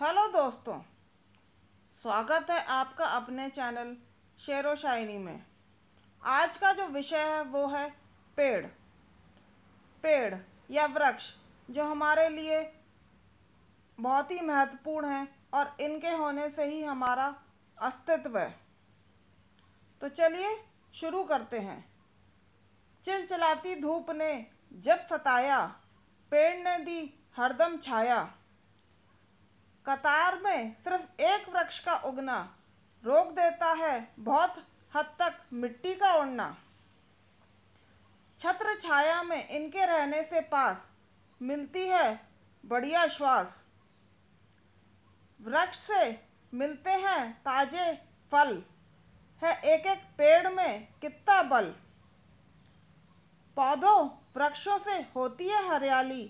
Hello दोस्तों, स्वागत है आपका अपने चैनल शेरो शायरी में। आज का जो विषय है वो है पेड़। पेड़ या वृक्ष, जो हमारे लिए बहुत ही महत्वपूर्ण है और इनके होने से ही हमारा अस्तित्व है। तो चलिए शुरू करते हैं। चिलचिलाती धूप ने जब सताया, पेड़ ने दी हरदम छाया। कतार में सिर्फ़ एक वृक्ष का उगना रोक देता है बहुत हद तक मिट्टी का उड़ना। छत्र छाया में इनके रहने से पास मिलती है बढ़िया श्वास। वृक्ष से मिलते हैं ताजे फल, है एक एक पेड़ में कितना बल। पौधों वृक्षों से होती है हरियाली,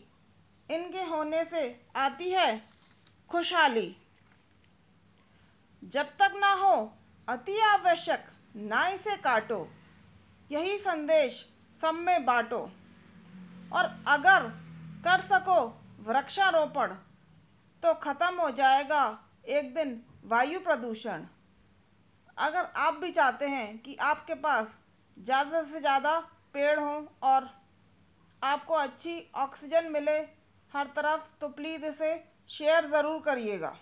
इनके होने से आती है खुशहाली। जब तक ना हो, अति आवश्यक ना इसे काटो। यही संदेश सब में बांटो। और अगर कर सको वृक्षारोपण तो ख़त्म हो जाएगा एक दिन वायु प्रदूषण। अगर आप भी चाहते हैं कि आपके पास ज़्यादा से ज़्यादा पेड़ हों और आपको अच्छी ऑक्सीजन मिले हर तरफ़ तो प्लीज़ इसे शेयर ज़रूर करिएगा।